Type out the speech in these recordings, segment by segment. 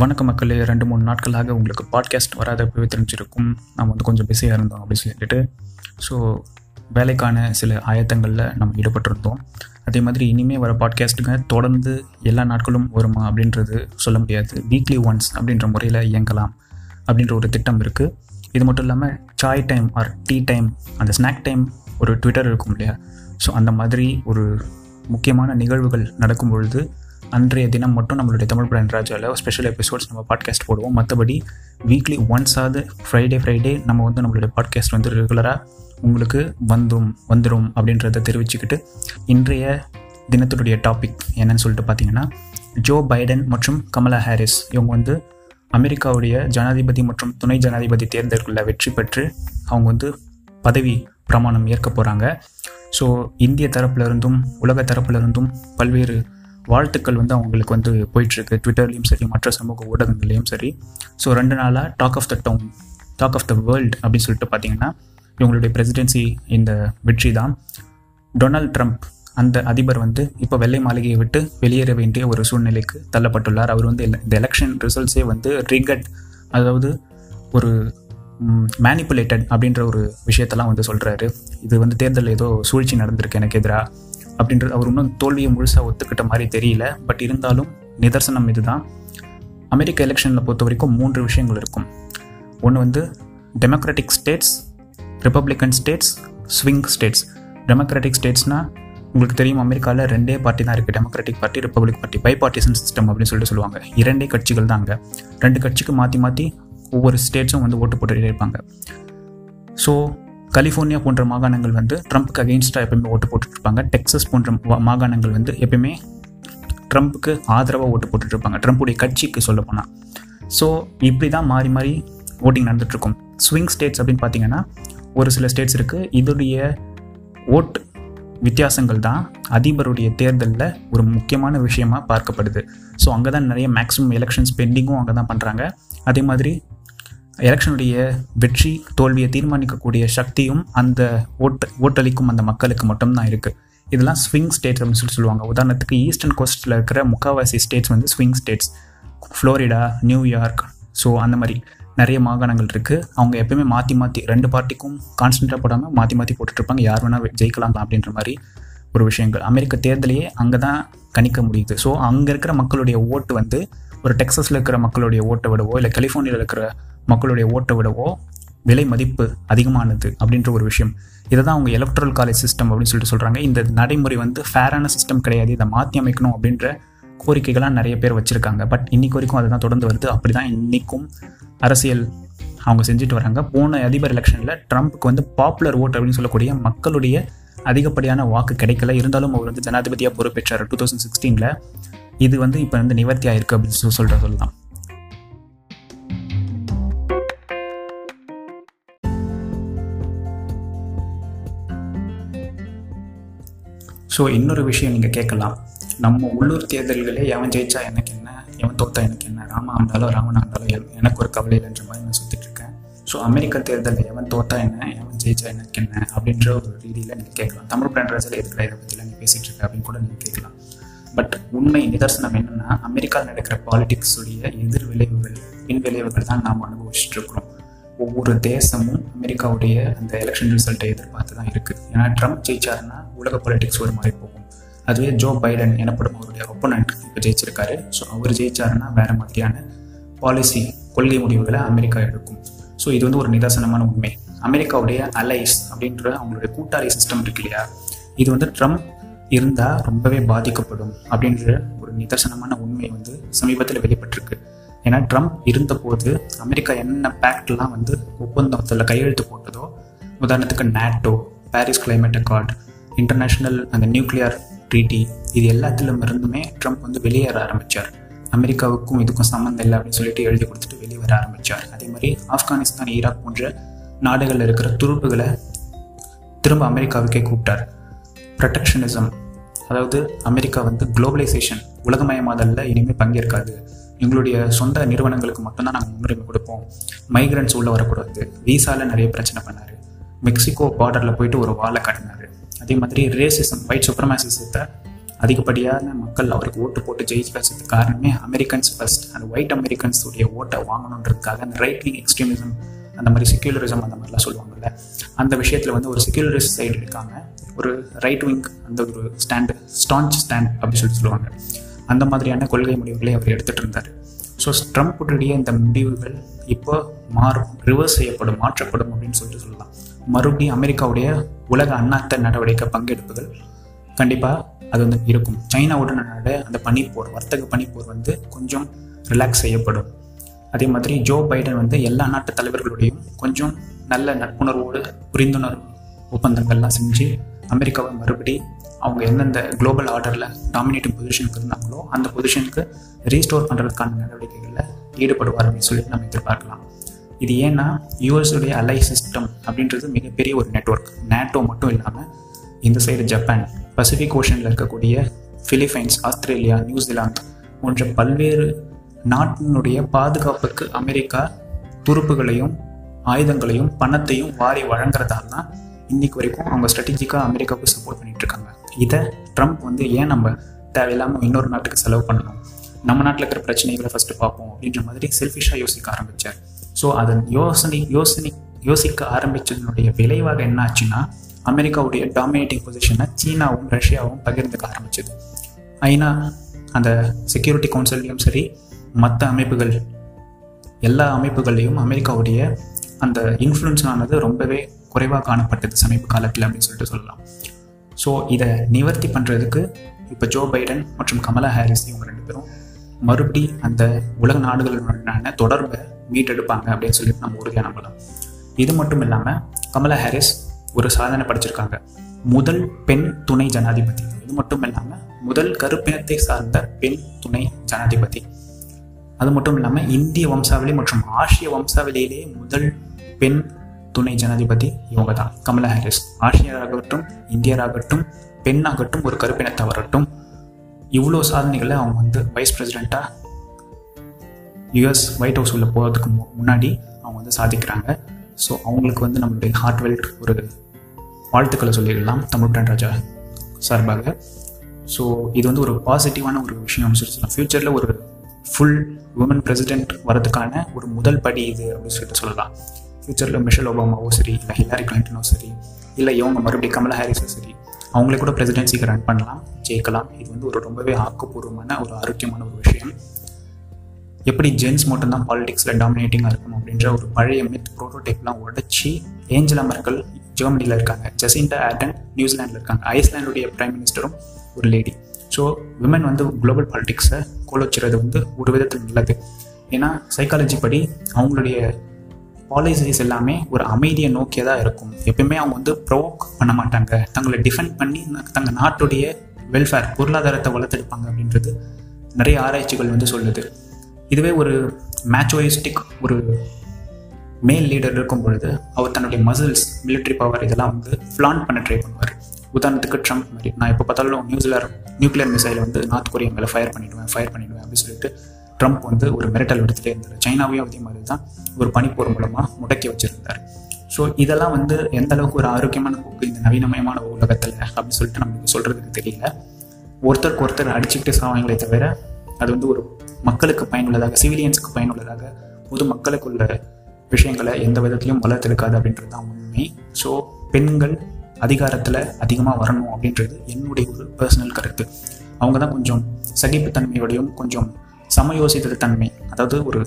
வணக்க மக்களே. ரெண்டு மூணு நாட்களாக உங்களுக்கு பாட்காஸ்ட் வராத போய் தெரிஞ்சிருக்கும் நம்ம வந்து கொஞ்சம் பிஸியாக இருந்தோம் அப்படின்னு சொல்லிட்டு. ஸோ வேலைக்கான சில ஆயத்தங்களில் நம்ம ஈடுபட்டிருந்தோம். அதே மாதிரி இனிமேல் வர பாட்காஸ்ட்டுங்க தொடர்ந்து எல்லா நாட்களும் வருமா அப்படின்றது சொல்ல முடியாது. வீக்லி ஒன்ஸ் அப்படின்ற முறையில் இயங்கலாம் அப்படின்ற ஒரு திட்டம் இருக்குது இது மட்டும் இல்லாமல் chai time or tea time அந்த ஸ்நாக் டைம் ஒரு ட்விட்டர் இருக்கும் இல்லையா? ஸோ அந்த மாதிரி ஒரு முக்கியமான நிகழ்வுகள் நடக்கும் பொழுது அன்றைய தினம் மட்டும் நம்மளுடைய தமிழ் பிராண்ட் ராஜாவில் ஸ்பெஷல் எபிசோட்ஸ் நம்ம பாட்காஸ்ட் போடுவோம். மற்றபடி வீக்லி ஒன்ஸ் ஆகுது ஃப்ரைடே ஃப்ரைடே நம்ம வந்து நம்மளுடைய பாட்காஸ்ட் வந்து ரெகுலராக உங்களுக்கு வந்தும் வந்துடும் அப்படின்றத தெரிவிச்சுக்கிட்டு இன்றைய தினத்தினுடைய டாபிக் என்னன்னு சொல்லிட்டு பார்த்தீங்கன்னா ஜோ பைடன் மற்றும் கமலா ஹாரிஸ் இவங்க வந்து அமெரிக்காவுடைய ஜனாதிபதி மற்றும் துணை ஜனாதிபதி தேர்தல்களில் வெற்றி பெற்று அவங்க வந்து பதவி பிரமாணம் ஏற்க போகிறாங்க ஸோ இந்திய தரப்புல இருந்தும் உலக தரப்பிலிருந்தும் பல்வேறு வாழ்த்துக்கள் வந்து அவங்களுக்கு வந்து போயிட்டுருக்கு. ட்விட்டர்லேயும் சரி மற்ற சமூக ஊடகங்கள்லேயும் சரி. ஸோ ரெண்டு நாளாக talk of the town talk of the world அப்படின்னு சொல்லிட்டு பார்த்தீங்கன்னா இவங்களுடைய பிரசிடென்சி இந்த வெற்றி தான். டொனால்ட் ட்ரம்ப் அந்த அதிபர் வந்து இப்போ வெள்ளை மாளிகையை விட்டு வெளியேற வேண்டிய ஒரு சூழ்நிலைக்கு தள்ளப்பட்டுள்ளார். அவர் வந்து இந்த எலெக்ஷன் ரிசல்ட்ஸே வந்து ரிகட் அதாவது ஒரு மேனிப்புலேட்டட் அப்படின்ற ஒரு விஷயத்தெல்லாம் வந்து சொல்கிறாரு இது வந்து தேர்தலில் ஏதோ சூழ்ச்சி நடந்திருக்கு எனக்கு எதிராக அப்படின்றது அவர் இன்னும் தோல்வியை முழுசாக ஒத்துக்கிட்ட மாதிரி தெரியல. பட் இருந்தாலும் நிதர்சனம் இதுதான். அமெரிக்க எலெக்ஷனில் பொறுத்த வரைக்கும் மூன்று விஷயங்கள் இருக்கும். ஒன்று வந்து democratic states republican states swing states democratic ஸ்டேட்ஸ்னால் உங்களுக்கு தெரியும் அமெரிக்காவில் ரெண்டே பார்ட்டி தான் இருக்குது democratic party republic party bipartisan system அப்படின்னு சொல்லிட்டு சொல்லுவாங்க. இரண்டே கட்சிகள் தான் அங்கே. ரெண்டு கட்சிக்கு மாற்றி மாற்றி ஒவ்வொரு ஸ்டேட்ஸும் வந்து ஓட்டு போட்டுகிட்டே இருப்பாங்க. ஸோ கலிஃபோர்னியா போன்ற மாகாணங்கள் வந்து ட்ரம்ப்புக்கு அகெயின்ஸ்டாக எப்பயுமே ஓட்டு போட்டுட்ருப்பாங்க. டெக்ஸஸ் போன்ற மாகாணங்கள் வந்து எப்பயுமே ட்ரம்ப்புக்கு ஆதரவாக ஓட்டு போட்டுட்ருப்பாங்க. ட்ரம்ப்புடைய கட்சிக்கு சொல்ல போனால் ஸோ இப்படி தான் மாறி மாறி ஓட்டிங் நடந்துகிட்ருக்கும் ஸ்விங் ஸ்டேட்ஸ் அப்படின்னு பார்த்தீங்கன்னா ஒரு சில ஸ்டேட்ஸ் இருக்குது இதோடைய ஓட்டு வித்தியாசங்கள் தான் அதிபருடைய தேர்தலில் ஒரு முக்கியமான விஷயமாக பார்க்கப்படுது. ஸோ அங்கே தான் நிறைய மேக்ஸிமம் எலெக்ஷன்ஸ் பெண்டிங்கும் அங்கே தான் பண்ணுறாங்க அதே மாதிரி எலெக்ஷனுடைய வெற்றி தோல்வியை தீர்மானிக்கக்கூடிய சக்தியும் அந்த ஓட்டு ஓட்டளிக்கும் அந்த மக்களுக்கு மட்டும்தான் இருக்குது இதெல்லாம் ஸ்விங் ஸ்டேட்ஸ் அப்படின்னு சொல்லி சொல்லுவாங்க. உதாரணத்துக்கு ஈஸ்டர்ன் கோஸ்ட்டில் இருக்கிற முக்காவாசி ஸ்டேட்ஸ் வந்து swing states Florida New York so அந்த மாதிரி நிறைய மாகாணங்கள் இருக்குது அவங்க எப்பயுமே மாற்றி மாற்றி ரெண்டு பார்ட்டிக்கும் கான்ஸ்டண்ட்டாக போடாமல் மாற்றி மாற்றி போட்டுட்ருப்பாங்க. யார் வேணால் ஜெயிக்கலாம் அப்படின்ற மாதிரி ஒரு விஷயங்கள். அமெரிக்க தேர்தலையே அங்கே தான் கணிக்க முடியுது. ஸோ அங்கே இருக்கிற மக்களுடைய ஓட்டு வந்து ஒரு டெக்ஸஸில் இருக்கிற மக்களுடைய ஓட்டை விடவோ இல்லை கலிஃபோர்னியாவில் இருக்கிற மக்களுடைய ஓட்டை விடவோ விலை மதிப்பு அதிகமானது அப்படின்ற ஒரு விஷயம். இதை தான் அவங்க எலக்ட்ரல் காலேஜ் சிஸ்டம் அப்படின்னு சொல்லிட்டு சொல்கிறாங்க இந்த நடைமுறை வந்து ஃபேரான சிஸ்டம் கிடையாது. இதை மாற்றி அமைக்கணும் அப்படின்ற கோரிக்கைகளாக நிறைய பேர் வச்சுருக்காங்க. பட் இன்றைக்கு வரைக்கும் அதுதான் தொடர்ந்து வருது. அப்படி தான் இன்றைக்கும் அரசியல் அவங்க செஞ்சுட்டு வராங்க. போன அதிபர் எலெக்ஷனில் ட்ரம்ப்புக்கு வந்து பாப்புலர் ஓட் அப்படின்னு சொல்லக்கூடிய மக்களுடைய அதிகப்படியான வாக்கு கிடைக்கல. இருந்தாலும் அவர் வந்து ஜனாதிபதியாக பொறுப்பேற்றார். டூ தௌசண்ட் சிக்ஸ்டீனில் இது வந்து இப்போ வந்து நிவர்த்தி ஆயிருக்கு அப்படின்னு சொல்லி சொல்கிற சொல்லலாம் ஸோ இன்னொரு விஷயம் நீங்கள் கேட்கலாம். நம்ம உள்ளூர் தேர்தல்களே எவன் ஜெயிச்சா எனக்கு என்ன? எவன் தோத்தா எனக்கு என்ன? ராமா ஆண்டாலும் ராமன் ஆண்டாலும் எனக்கு ஒரு கவலை இல்லைன்ற மாதிரி நான் சுற்றிட்டு இருக்கேன். ஸோ அமெரிக்க தேர்தலில் எவன் தோத்தா என்ன? எவன் ஜெயிச்சா எனக்கு என்ன? அப்படின்ற ஒரு ரீதியில் நீங்கள் கேட்கலாம். தமிழ் பிராண்டராஜில் இருக்கிற இதை பற்றிலாம் நீ பேசிகிட்டு இருக்க அப்படின்னு கூட நீங்கள் கேட்கலாம். பட் உண்மை நிதர்சனம் என்னென்னா அமெரிக்காவில் நடக்கிற பாலிடிக்ஸுடைய எதிர் விளைவுகள் பின் விளைவுகள் தான் நாம் அனுபவிச்சுட்டு இருக்கிறோம். ஒவ்வொரு தேசமும் அமெரிக்காவுடைய அந்த எலெக்ஷன் ரிசல்ட்டை எதிர்பார்த்து தான் இருக்குது ஏன்னா ட்ரம்ப் ஜெயிச்சாருன்னா உலக பாலிடிக்ஸ் ஒரு மாதிரி போகும். அதுவே ஜோ பைடன் எனப்படும் அவருடைய ஒப்போனண்ட் இப்போ ஜெயிச்சிருக்காரு. ஸோ அவர் ஜெயிச்சாருன்னா வேறு மாதிரியான பாலிசி கொள்கை முடிவுகளை அமெரிக்கா எடுக்கும். ஸோ இது வந்து ஒரு நிதர்சனமான உண்மை. அமெரிக்காவுடைய அலைஸ் அப்படின்ற அவங்களுடைய கூட்டாளி சிஸ்டம் இருக்கு இல்லையா? இது வந்து ட்ரம்ப் இருந்தால் ரொம்பவே பாதிக்கப்படும் அப்படின்ற ஒரு நிதர்சனமான உண்மை வந்து சமீபத்தில் வெளிப்பட்டிருக்கு. ஏன்னா ட்ரம்ப் இருந்தபோது அமெரிக்கா என்ன பேக்ட்லாம் வந்து ஒப்பந்தத்தில் கையெழுத்து போட்டதோ உதாரணத்துக்கு NATO Paris climate accord international அந்த நியூக்ளியர் ட்ரீட்டி இது எல்லாத்திலும் இருந்துமே ட்ரம்ப் வந்து வெளியேற ஆரம்பித்தார் அமெரிக்காவுக்கும் இதுக்கும் சம்மந்தம் இல்லை அப்படின்னு சொல்லிட்டு எழுதி கொடுத்துட்டு வெளியே வர ஆரம்பித்தார் அதே மாதிரி ஆப்கானிஸ்தான் ஈராக் போன்ற நாடுகளில் இருக்கிற துருப்புகளை திரும்ப அமெரிக்காவுக்கே கூப்பிட்டார். ப்ரொடெக்ஷனிசம் அதாவது அமெரிக்கா வந்து குளோபலைசேஷன் உலகமயமாதலில் இனிமேல் பங்கேற்காது. எங்களுடைய சொந்த நிறுவனங்களுக்கு மட்டும்தான் நாங்கள் முன்னுரிமை கொடுப்போம். மைக்ரன்ஸ் உள்ளே வரக்கூடாது. வீசாவில் நிறைய பிரச்சனை பண்ணார். மெக்சிகோ பார்டரில் போயிட்டு ஒரு வாழை காட்டினார். அதே மாதிரி ரேசிசம் ஒயிட் சுப்ரமாசிசத்தை அதிகப்படியான மக்கள் அவருக்கு ஓட்டு போட்டு ஜெயிச்சு வச்சதுக்கு காரணமே அமெரிக்கன்ஸ் ஃபர்ஸ்ட் அந்த ஒயிட் அமெரிக்கன்ஸ் உடைய ஓட்டை வாங்கணுன்றதுக்காக அந்த ரைட் விங் எக்ஸ்ட்ரீமிசம் அந்த மாதிரி செக்யூலரிசம் அந்த மாதிரிலாம் சொல்லுவாங்கல்ல அந்த விஷயத்தில் வந்து ஒரு செக்யூலரிஸ்ட் சைடு இருக்காங்க. ஒரு ரைட் விங் அந்த ஒரு ஸ்டாண்டு ஸ்டான்ச் ஸ்டாண்ட் அப்படின்னு சொல்லி சொல்லுவாங்க. அந்த மாதிரியான கொள்கை முடிவுகளை அவர் எடுத்துகிட்டு இருந்தார். ஸோ ட்ரம்ப்புடைய இந்த முடிவுகள் இப்போ மாறும் ரிவர்ஸ் செய்யப்படும் மாற்றப்படும் அப்படின்னு சொல்லிட்டு சொல்லலாம். மறுபடியும் அமெரிக்காவுடைய உலக அண்ணாத்த நடவடிக்கை பங்கெடுப்புகள் கண்டிப்பாக அது வந்து இருக்கும். சைனாவுடனான அந்த பனிப்போர் வர்த்தக பனிப்போர் வந்து கொஞ்சம் ரிலாக்ஸ் செய்யப்படும். அதே மாதிரி ஜோ பைடன் வந்து எல்லா நாட்டு தலைவர்களுடையும் கொஞ்சம் நல்ல நட்புணர்வோடு புரிந்துணர்வு ஒப்பந்தங்கள்லாம் செஞ்சு அமெரிக்காவை மறுபடி அவங்க எந்தெந்த குளோபல் ஆர்டரில் டாமினேட்டிங் பொசிஷனுக்கு இருந்தாங்களோ அந்த பொசிஷனுக்கு ரீஸ்டோர் பண்ணுறதுக்கான நடவடிக்கைகளில் ஈடுபடுவார் அப்படின்னு சொல்லி நம்ம எதிர்பார்க்கலாம். இது ஏன்னா யூஎஸுடைய அலை சிஸ்டம் அப்படின்றது மிகப்பெரிய ஒரு நெட்ஒர்க் நேட்டோ மட்டும் இல்லாமல் இந்த சைடு ஜப்பான் பசிபிக் ஓஷனில் இருக்கக்கூடிய ஃபிலிப்பைன்ஸ் ஆஸ்திரேலியா நியூசிலாந்து போன்ற பல்வேறு நாட்டினுடைய பாதுகாப்புக்கு அமெரிக்கா துருப்புகளையும் ஆயுதங்களையும் பணத்தையும் வாரி வழங்குறதால தான் இன்னைக்கு வரைக்கும் அவங்க ஸ்ட்ராட்டஜிக்காக அமெரிக்காவுக்கு சப்போர்ட் பண்ணிட்டு இருக்காங்க. இதை ட்ரம்ப் வந்து ஏன் நம்ம தேவையில்லாமல் இன்னொரு நாட்டுக்கு செலவு பண்ணணும்? நம்ம நாட்டில் இருக்கிற பிரச்சனைகளை ஃபஸ்ட்டு பார்ப்போம் அப்படின்ற மாதிரி செல்ஃபிஷாக யோசிக்க ஆரம்பித்தார் ஸோ அதை யோசனை யோசனை யோசிக்க ஆரம்பித்ததனுடைய விளைவாக என்ன ஆச்சுன்னா அமெரிக்காவுடைய டாமினேட்டிங் பொசிஷனை சீனாவும் ரஷ்யாவும் பகிர்ந்துக்க ஆரம்பிச்சது. ஐநா அந்த செக்யூரிட்டி கவுன்சிலையும் சரி மற்ற அமைப்புகள் எல்லா அமைப்புகள்லையும் அமெரிக்காவுடைய அந்த இன்ஃப்ளூன்ஸ் ஆனது ரொம்பவே குறைவாக காணப்பட்டது சமீப காலத்தில் அப்படின்னு சொல்லிட்டு சொல்லலாம். ஸோ இதை நிவர்த்தி பண்ணுறதுக்கு இப்போ ஜோ பைடன் மற்றும் கமலா ஹாரிஸ் இவங்க ரெண்டு பேரும் மறுபடி அந்த உலக நாடுகளுடனான தொடர்பை மீட்டெடுப்பாங்க அப்படின்னு சொல்லிட்டு நம்ம உறுதியாக நம்பலாம். இது மட்டும் இல்லாமல் கமலா ஹாரிஸ் ஒரு சாதனை படிச்சிருக்காங்க. முதல் பெண் துணை ஜனாதிபதி. இது மட்டும் இல்லாமல் முதல் கருப்பினத்தை சார்ந்த பெண் துணை ஜனாதிபதி. அது மட்டும் இல்லாமல் இந்திய வம்சாவளி மற்றும் ஆசிய வம்சாவளியிலேயே முதல் பெண் துணை ஜனாதிபதி இவங்க தான் கமலா ஹாரிஸ். ஆசியராகட்டும் இந்தியராகட்டும் பெண்ணாகட்டும் ஒரு கருப்பினத்தவரட்டும் இவ்வளோ சாதனைகளை அவங்க வந்து வைஸ் பிரசிடெண்ட்டாக யுஎஸ் ஒயிட் ஹவுஸ் உள்ள போகிறதுக்கு முன்னாடி அவங்க வந்து சாதிக்கிறாங்க. ஸோ அவங்களுக்கு வந்து நம்மளுடைய ஹார்ட்வெல்ட் ஒரு வாழ்த்துக்களை சொல்லிடலாம் தமிழ்டன் ராஜா சார்பாக. ஸோ இது வந்து ஒரு பாசிட்டிவான ஒரு விஷயம் சொல்லலாம். ஃப்யூச்சரில் ஒரு ஃபுல் உமன் பிரசிடென்ட் வரதுக்கான ஒரு முதல் படி இது அப்படின்னு சொல்லிட்டு சொல்லலாம். ஃப்யூச்சரில் மிஷல் ஒபாமாவோ சரி இல்லை ஹிலாரி கிளின்டனோ சரி இல்லை இவங்க மறுபடியும் கமலா ஹாரிஸோ சரி அவங்களே கூட பிரசிடென்சிக்கு ரன் பண்ணலாம் ஜெயிக்கலாம். இது வந்து ஒரு ரொம்பவே ஆக்கப்பூர்வமான ஒரு ஆரோக்கியமான ஒரு விஷயம். எப்படி ஜென்ஸ் மட்டும்தான் பாலிடிக்ஸில் டாமினேட்டிங்காக இருக்கணும் அப்படின்ற ஒரு பழைய மித் ப்ரோட்டோடைப்லாம் உடச்சி ஏஞ்சலா மர்கள் ஜெர்மனியில் இருக்காங்க ஜெசிண்டா ஆர்டன் நியூசிலாண்டில் இருக்காங்க ஐஸ்லாண்டுடைய பிரைம் மினிஸ்டரும் ஒரு லேடி ஸோ விமன் வந்து குளோபல் பாலிடிக்ஸை கோலோச்சுறது வந்து ஒரு விதத்தில் நல்லது. ஏன்னா சைக்காலஜி படி அவங்களுடைய பாலிசிஸ் எல்லாமே ஒரு அமைதியை நோக்கியே தான் இருக்கும். எப்பயுமே அவங்க வந்து ப்ரோக் பண்ண மாட்டாங்க. தங்களை டிஃபெண்ட் பண்ணி தங்கள் நாட்டுடைய வெல்ஃபேர் பொருளாதாரத்தை வளர்த்தெடுப்பாங்க அப்படின்றது நிறைய ஆராய்ச்சிகள் வந்து சொல்லுது. இதுவே ஒரு மேச்சோயிஸ்டிக் ஒரு மேல் லீடர் இருக்கும் பொழுது அவர் தன்னுடைய மசில்ஸ் மிலிட்ரி பவர் இதெல்லாம் வந்து ஃப்ளான் பண்ண ட்ரை பண்ணுவார். உதாரணத்துக்கு ட்ரம்ப் மாதிரி. நான் எப்போ பார்த்தாலும் நியூசிலார் நியூக்ளியர் மிசைல் வந்து நார்த் கொரியா மேலே ஃபயர் பண்ணிடுவேன் ஃபயர் பண்ணிடுவேன் அப்படின்னு சொல்லிட்டு ட்ரம்ப் வந்து ஒரு மிரட்டல் எடுத்துகிட்டே இருந்தார். சைனாவையும் அதே மாதிரி தான் ஒரு பனிப்போர் மூலமாக முடக்கி வச்சுருந்தார். ஸோ இதெல்லாம் வந்து எந்த அளவுக்கு ஒரு ஆரோக்கியமான போக்கு இந்த நவீனமயமான உலகத்தில் அப்படின்னு சொல்லிட்டு நம்மளுக்கு சொல்கிறதுக்கு தெரியல. ஒருத்தருக்கு ஒருத்தர் அடிச்சுக்கிட்டு சாவாங்களே தவிர அது வந்து ஒரு மக்களுக்கு பயனுள்ளதாக சிவிலியன்ஸுக்கு பயனுள்ளதாக பொது மக்களுக்குள்ள விஷயங்களை எந்த விதத்திலையும் வளர்த்தெடுக்காது அப்படின்றது தான் உண்மை. ஸோ பெண்கள் அதிகாரத்தில் அதிகமாக வரணும் அப்படின்றது என்னுடைய ஒரு பர்சனல் கருத்து. அவங்க தான் கொஞ்சம் சகிப்புத்தன்மையோடையும் கொஞ்சம் சமயோசித்த தன்மை. அதாவது ஒரு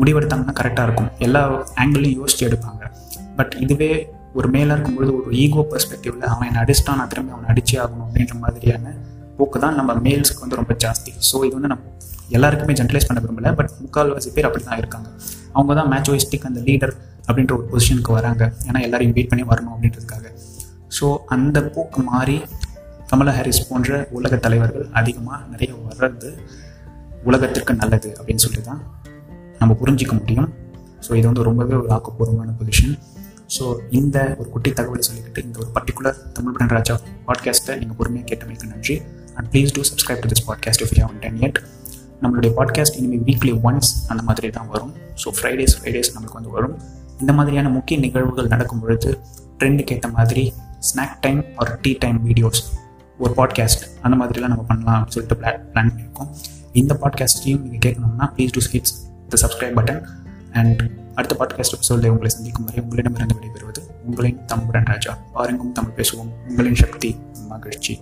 முடிவெடுத்தாங்கன்னா கரெக்டாக இருக்கும். எல்லா ஆங்கிளையும் யோசித்து எடுப்பாங்க. பட் இதுவே ஒரு மேலாக இருக்கும்பொழுது ஒரு ஈகோ பெர்ஸ்பெக்டிவில் அவன் என்னை அடிச்சிட்டான் நான் திரும்பி அவனை அடிச்சே ஆகணும் அப்படின்ற மாதிரியான போக்கு தான் நம்ம மேல்ஸ்க்கு வந்து ரொம்ப ஜாஸ்தி. ஸோ இது வந்து நம்ம எல்லாருக்குமே ஜென்ரலைஸ் பண்ண விரும்பல. பட் முக்கால்வாசி பேர் அப்படி தான் இருக்காங்க. அவங்க தான் மேட்ச்வைஸ்டிக் அந்த லீடர் அப்படின்ற ஒரு பொசிஷனுக்கு வராங்க. ஏன்னா எல்லாரையும் வெயிட் பண்ணி வரணும் அப்படின்றதுக்காக. ஸோ அந்த போக்கு மாறி கமலா ஹாரிஸ் போன்ற உலக தலைவர்கள் அதிகமாக நிறைய வர்றது உலகத்திற்கு நல்லது அப்படின்னு சொல்லி தான் நம்ம புரிஞ்சிக்க முடியும். ஸோ இது வந்து ரொம்பவே ஒரு ஆக்கப்பூர்வமான பொசிஷன் ஸோ இந்த ஒரு குட்டி தகவலை சொல்லிக்கிட்டு இந்த ஒரு பர்டிகுலர் தமிழ் பிரண் ராஜா பாட்காஸ்ட்டை நீங்கள் பொறுமையாக கேட்டமைக்கு நன்றி. And please do subscribe to this podcast if you have டென் எட் நம்மளுடைய பாட்காஸ்ட் இனிமேல் வீக்லி ஒன்ஸ் அந்த மாதிரி தான் வரும். ஸோ ஃப்ரைடேஸ் ஃப்ரைடேஸ் நம்மளுக்கு வந்து வரும். இந்த மாதிரியான முக்கிய நிகழ்வுகள் நடக்கும் பொழுது ட்ரெண்டுக்கு ஏற்ற மாதிரி ஸ்நாக் டைம் ஒரு டீ டைம் வீடியோஸ் ஒரு பாட்காஸ்ட் அந்த மாதிரிலாம் நம்ம பண்ணலாம் அப்படின்னு சொல்லிட்டு பிளான் பிளான் பண்ணியிருக்கோம் இந்த பாட்காஸ்ட்டையும் நீங்கள் கேட்கணும்னா please do skits the subscribe button and அடுத்த பாட்காஸ்ட் எபிசோடில் உங்களை சந்திக்கும் வரை உங்களிடமிருந்து விடைபெறுவது உங்களின் தம்புடன் ராஜா. பாருங்கும் தமிழ் பேசுவோம். உங்களின் சக்தி மகிழ்ச்சி.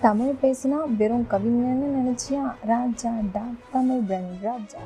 தமிழ் பேசினா வெறும் கவிஞன்னு நினச்சியா? ராஜா டா தமிழ் பிரன் ராஜா.